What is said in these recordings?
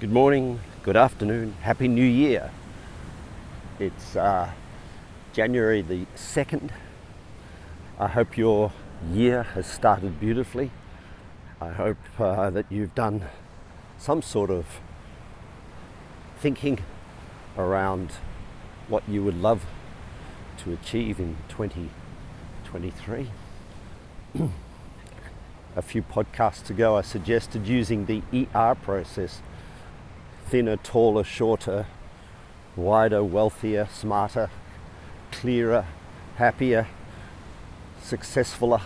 Good morning, good afternoon, Happy New Year. It's uh, January the 2nd. I hope your year has started beautifully. I hope uh, that you've done some sort of thinking around what you would love to achieve in 2023. A few podcasts ago, I suggested using the ER process thinner, taller, shorter, wider, wealthier, smarter, clearer, happier, successfuler,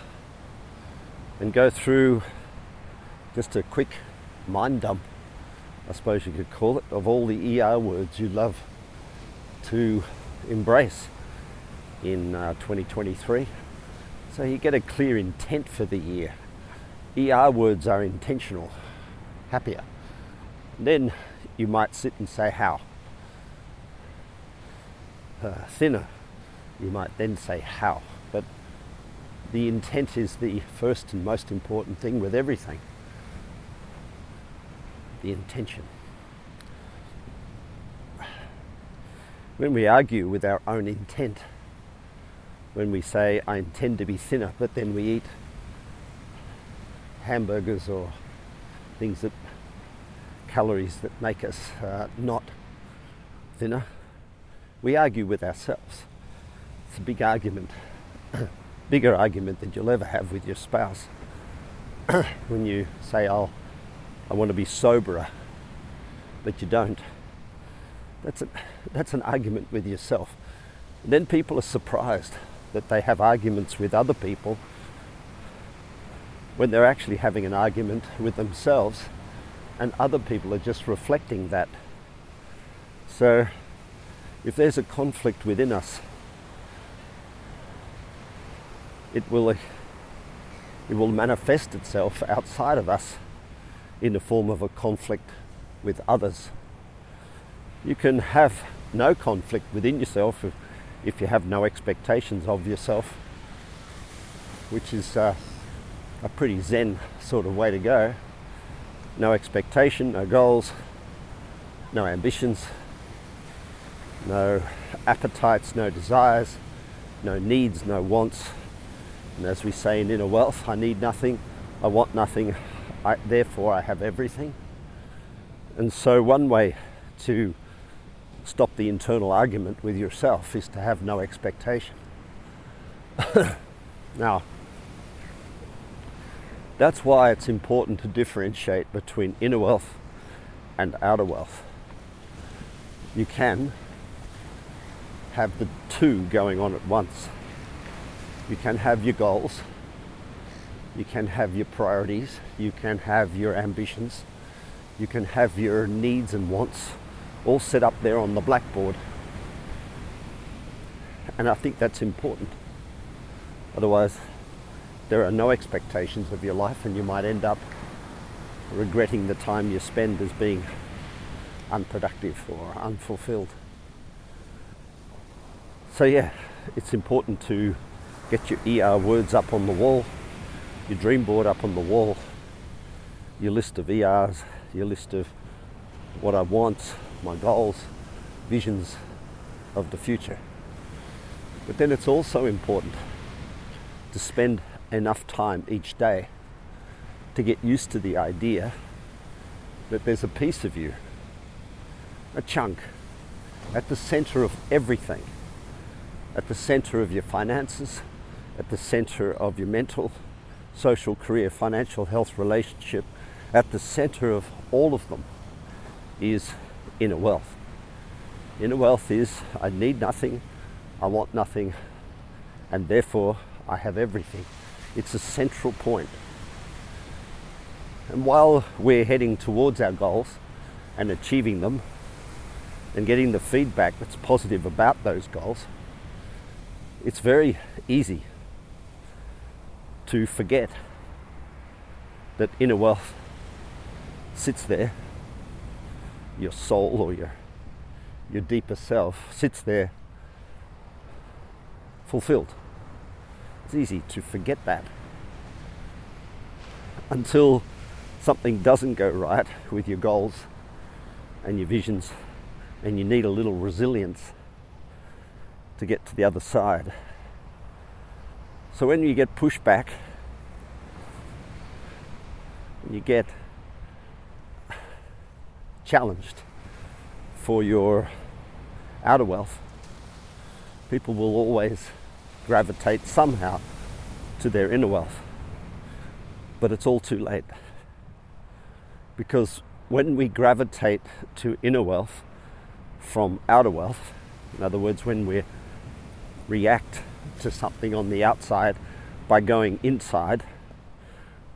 and go through just a quick mind dump, I suppose you could call it, of all the ER words you love to embrace in uh, 2023. So you get a clear intent for the year. ER words are intentional, happier. Then you might sit and say how. Uh, thinner, you might then say how. But the intent is the first and most important thing with everything. The intention. When we argue with our own intent, when we say, I intend to be thinner, but then we eat hamburgers or things that calories that make us uh, not thinner. We argue with ourselves. It's a big argument, bigger argument than you'll ever have with your spouse. when you say, "Oh, I want to be soberer," but you don't. That's a, that's an argument with yourself. And then people are surprised that they have arguments with other people when they're actually having an argument with themselves and other people are just reflecting that. So if there's a conflict within us, it will, it will manifest itself outside of us in the form of a conflict with others. You can have no conflict within yourself if, if you have no expectations of yourself, which is uh, a pretty zen sort of way to go. No expectation, no goals, no ambitions, no appetites, no desires, no needs, no wants. And as we say in inner wealth, I need nothing, I want nothing, I, therefore I have everything. And so, one way to stop the internal argument with yourself is to have no expectation. now, that's why it's important to differentiate between inner wealth and outer wealth. You can have the two going on at once. You can have your goals, you can have your priorities, you can have your ambitions, you can have your needs and wants all set up there on the blackboard. And I think that's important. Otherwise, there are no expectations of your life, and you might end up regretting the time you spend as being unproductive or unfulfilled. So, yeah, it's important to get your ER words up on the wall, your dream board up on the wall, your list of ERs, your list of what I want, my goals, visions of the future. But then it's also important to spend enough time each day to get used to the idea that there's a piece of you, a chunk, at the center of everything, at the center of your finances, at the center of your mental, social, career, financial health, relationship, at the center of all of them is inner wealth. Inner wealth is I need nothing, I want nothing, and therefore I have everything. It's a central point. And while we're heading towards our goals and achieving them and getting the feedback that's positive about those goals, it's very easy to forget that inner wealth sits there, your soul or your, your deeper self sits there fulfilled. It's easy to forget that until something doesn't go right with your goals and your visions, and you need a little resilience to get to the other side. So when you get pushed back, you get challenged for your outer wealth, people will always gravitate somehow to their inner wealth. But it's all too late. Because when we gravitate to inner wealth from outer wealth, in other words, when we react to something on the outside by going inside,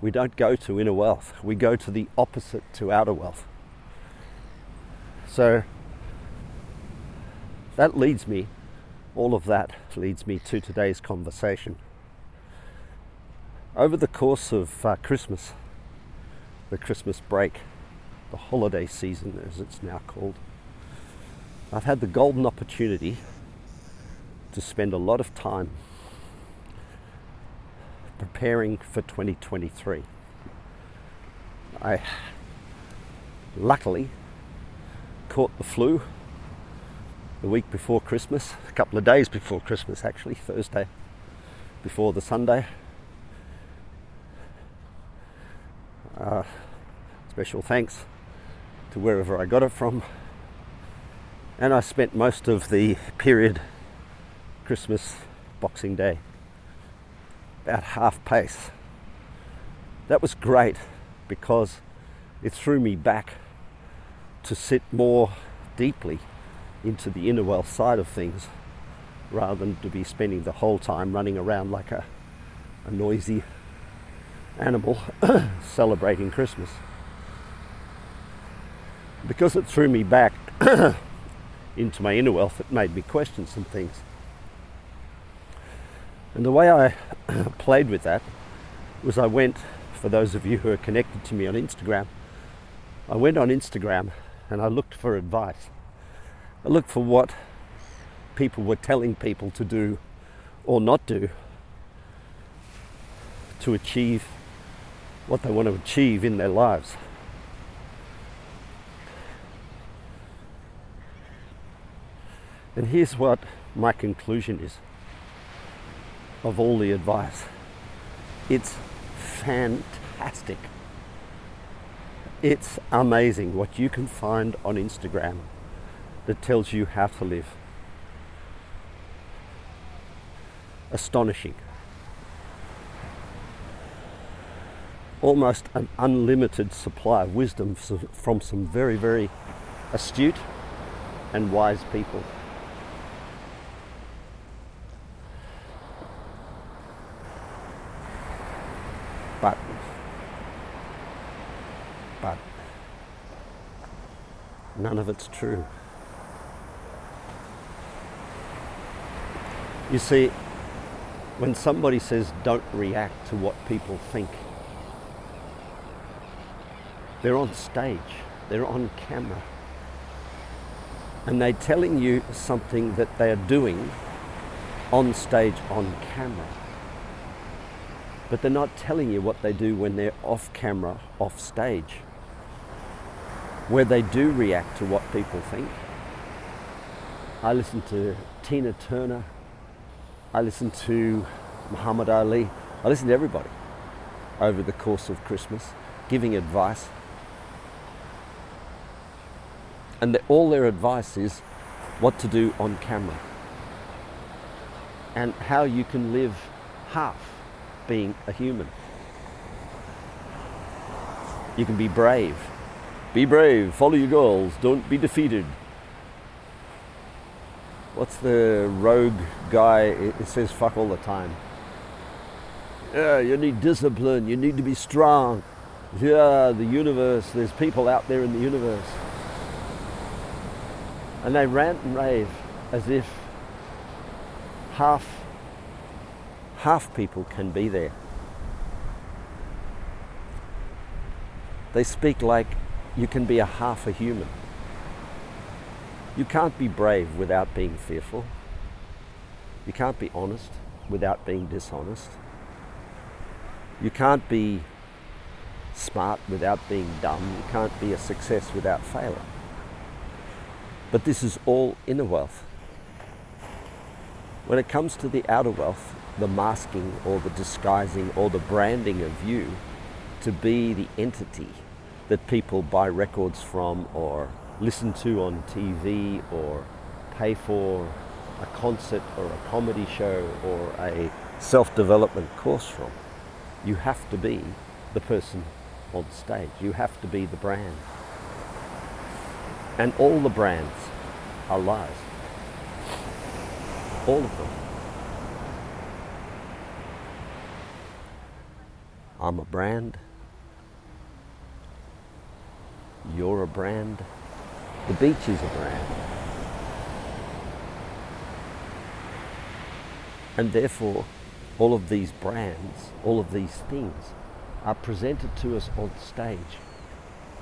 we don't go to inner wealth. We go to the opposite to outer wealth. So that leads me, all of that leads me to today's conversation. Over the course of uh, Christmas, the Christmas break, the holiday season as it's now called, I've had the golden opportunity to spend a lot of time preparing for 2023. I luckily caught the flu the week before Christmas, a couple of days before Christmas actually, Thursday before the Sunday. Uh, special thanks to wherever I got it from. And I spent most of the period, Christmas, Boxing Day, about half pace. That was great because it threw me back to sit more deeply into the inner wealth side of things rather than to be spending the whole time running around like a, a noisy animal celebrating Christmas. Because it threw me back into my inner wealth, it made me question some things. And the way I played with that was I went, for those of you who are connected to me on Instagram, I went on Instagram and I looked for advice. I for what people were telling people to do or not do to achieve what they want to achieve in their lives. And here's what my conclusion is of all the advice it's fantastic. It's amazing what you can find on Instagram that tells you how to live. Astonishing. Almost an unlimited supply of wisdom from some very, very astute and wise people. But but, none of it's true. You see, when somebody says don't react to what people think, they're on stage, they're on camera, and they're telling you something that they are doing on stage, on camera. But they're not telling you what they do when they're off camera, off stage where they do react to what people think. I listen to Tina Turner. I listen to Muhammad Ali. I listen to everybody over the course of Christmas, giving advice. And all their advice is what to do on camera and how you can live half being a human. You can be brave be brave, follow your goals, don't be defeated. What's the rogue guy? It says fuck all the time. Yeah, you need discipline, you need to be strong. Yeah, the universe, there's people out there in the universe. And they rant and rave as if half half people can be there. They speak like you can be a half a human. You can't be brave without being fearful. You can't be honest without being dishonest. You can't be smart without being dumb. You can't be a success without failure. But this is all inner wealth. When it comes to the outer wealth, the masking or the disguising or the branding of you to be the entity that people buy records from or listen to on TV or pay for a concert or a comedy show or a self development course from. You have to be the person on stage, you have to be the brand. And all the brands are lies. All of them. I'm a brand. You're a brand. The beach is a brand. And therefore, all of these brands, all of these things are presented to us on stage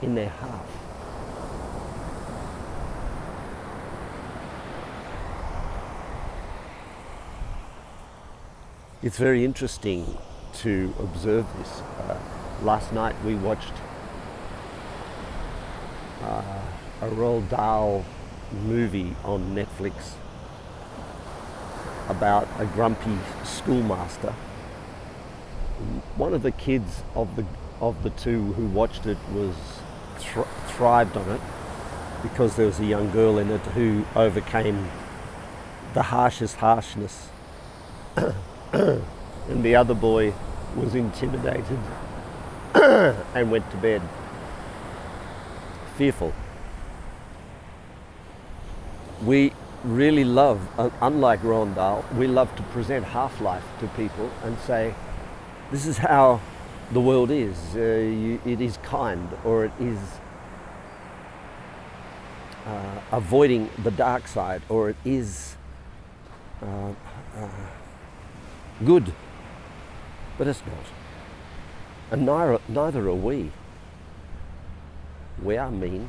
in their half. It's very interesting to observe this. Uh, last night we watched uh, a Roald Dahl movie on Netflix about a grumpy schoolmaster. One of the kids of the of the two who watched it was thr- thrived on it because there was a young girl in it who overcame the harshest harshness, and the other boy was intimidated and went to bed fearful. We really love, unlike Roald Dahl, we love to present half life to people and say, this is how the world is. Uh, you, it is kind, or it is uh, avoiding the dark side, or it is uh, uh, good. But it's not. And neither, neither are we. We are mean.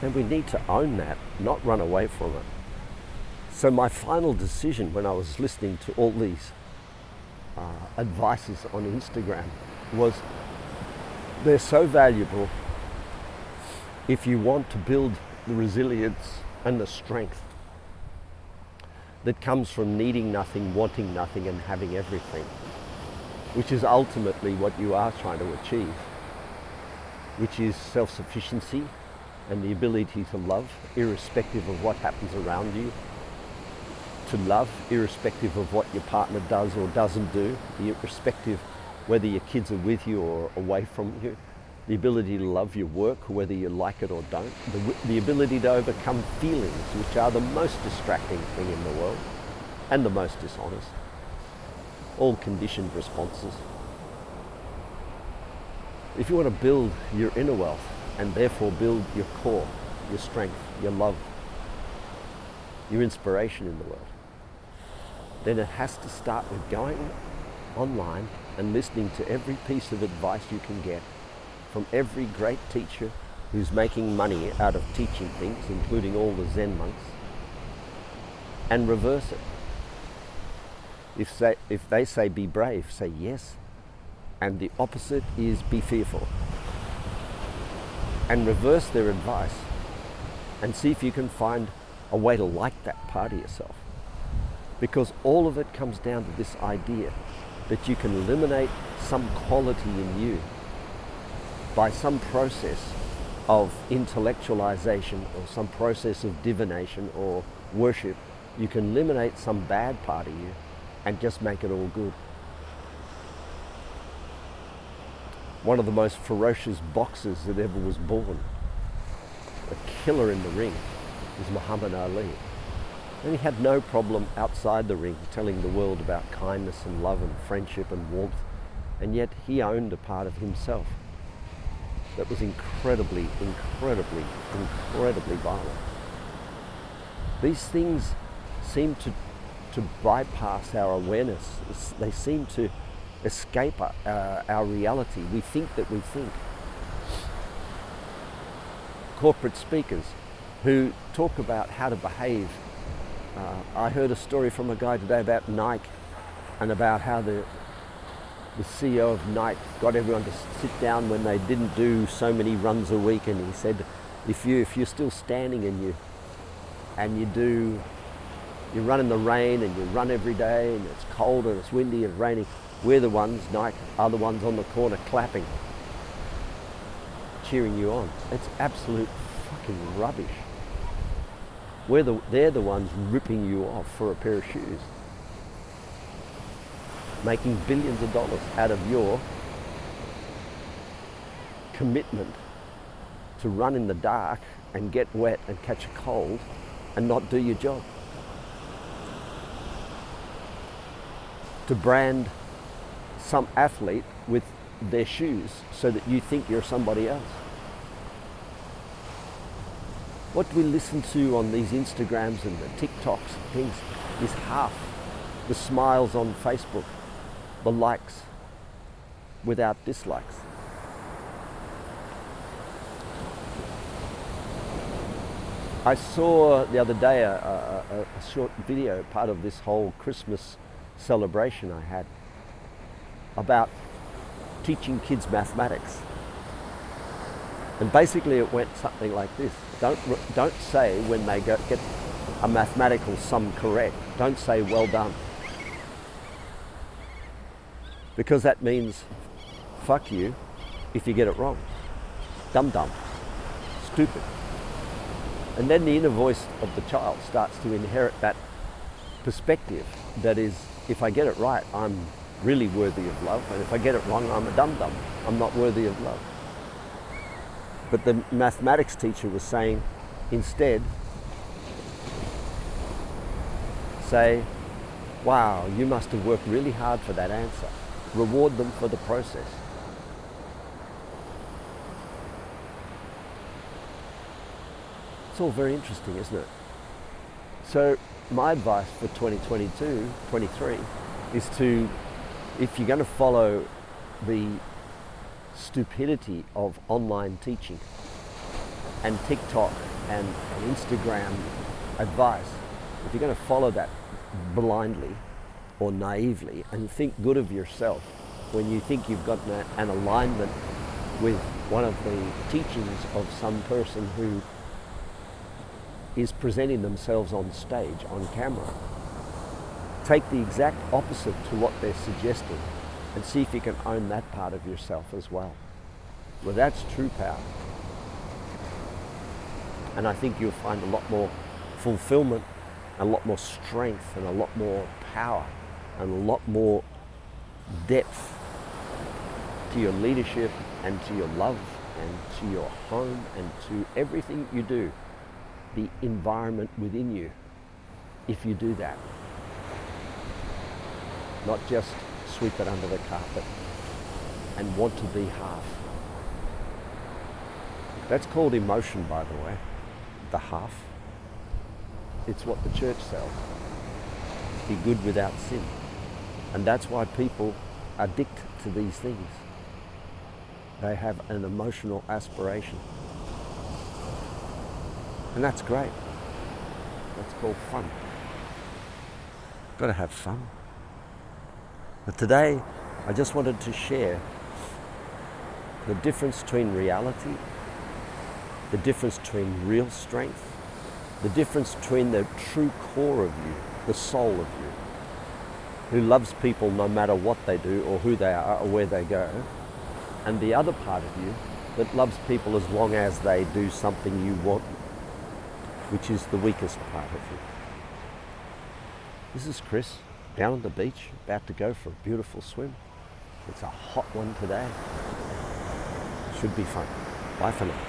And we need to own that, not run away from it. So, my final decision when I was listening to all these uh, advices on Instagram was they're so valuable if you want to build the resilience and the strength that comes from needing nothing, wanting nothing, and having everything, which is ultimately what you are trying to achieve, which is self sufficiency and the ability to love, irrespective of what happens around you, to love, irrespective of what your partner does or doesn't do, irrespective whether your kids are with you or away from you, the ability to love your work, whether you like it or don't, the, the ability to overcome feelings, which are the most distracting thing in the world and the most dishonest, all conditioned responses. If you want to build your inner wealth and therefore build your core, your strength, your love, your inspiration in the world, then it has to start with going online and listening to every piece of advice you can get from every great teacher who's making money out of teaching things, including all the Zen monks, and reverse it. If they, if they say be brave, say yes, and the opposite is be fearful. And reverse their advice and see if you can find a way to like that part of yourself. Because all of it comes down to this idea that you can eliminate some quality in you by some process of intellectualization or some process of divination or worship, you can eliminate some bad part of you and just make it all good. One of the most ferocious boxers that ever was born, a killer in the ring, is Muhammad Ali. And he had no problem outside the ring telling the world about kindness and love and friendship and warmth, and yet he owned a part of himself that was incredibly, incredibly, incredibly violent. These things seem to, to bypass our awareness. They seem to escape our, uh, our reality. We think that we think. Corporate speakers who talk about how to behave. Uh, I heard a story from a guy today about Nike and about how the the CEO of Nike got everyone to sit down when they didn't do so many runs a week, and he said, if you if you're still standing and you and you do you run in the rain and you run every day and it's cold and it's windy and raining, we're the ones, Nike are the ones on the corner clapping, cheering you on. It's absolute fucking rubbish. We're the, they're the ones ripping you off for a pair of shoes making billions of dollars out of your commitment to run in the dark and get wet and catch a cold and not do your job. To brand some athlete with their shoes so that you think you're somebody else. What we listen to on these Instagrams and the TikToks and things is half the smiles on Facebook the likes without dislikes. I saw the other day a, a, a, short video, part of this whole Christmas celebration I had, about teaching kids mathematics. And basically it went something like this. Don't, don't say when they go, get a mathematical sum correct, don't say well done because that means fuck you if you get it wrong. Dumb dumb. Stupid. And then the inner voice of the child starts to inherit that perspective that is, if I get it right, I'm really worthy of love, and if I get it wrong, I'm a dum dum. I'm not worthy of love. But the mathematics teacher was saying, instead, say, wow, you must have worked really hard for that answer reward them for the process. It's all very interesting, isn't it? So my advice for 2022, 23 is to, if you're going to follow the stupidity of online teaching and TikTok and, Instagram advice, if you're going to follow that blindly, or naively and think good of yourself when you think you've got an alignment with one of the teachings of some person who is presenting themselves on stage, on camera. Take the exact opposite to what they're suggesting and see if you can own that part of yourself as well. Well, that's true power. And I think you'll find a lot more fulfillment, a lot more strength, and a lot more power and a lot more depth to your leadership and to your love and to your home and to everything you do, the environment within you, if you do that. Not just sweep it under the carpet and want to be half. That's called emotion, by the way, the half. It's what the church sells. Be good without sin. And that's why people addict to these things. They have an emotional aspiration. And that's great. That's called fun. Got to have fun. But today, I just wanted to share the difference between reality, the difference between real strength, the difference between the true core of you, the soul of you, who loves people no matter what they do or who they are or where they go, and the other part of you that loves people as long as they do something you want, which is the weakest part of you. This is Chris down on the beach, about to go for a beautiful swim. It's a hot one today. Should be fun. Bye for now.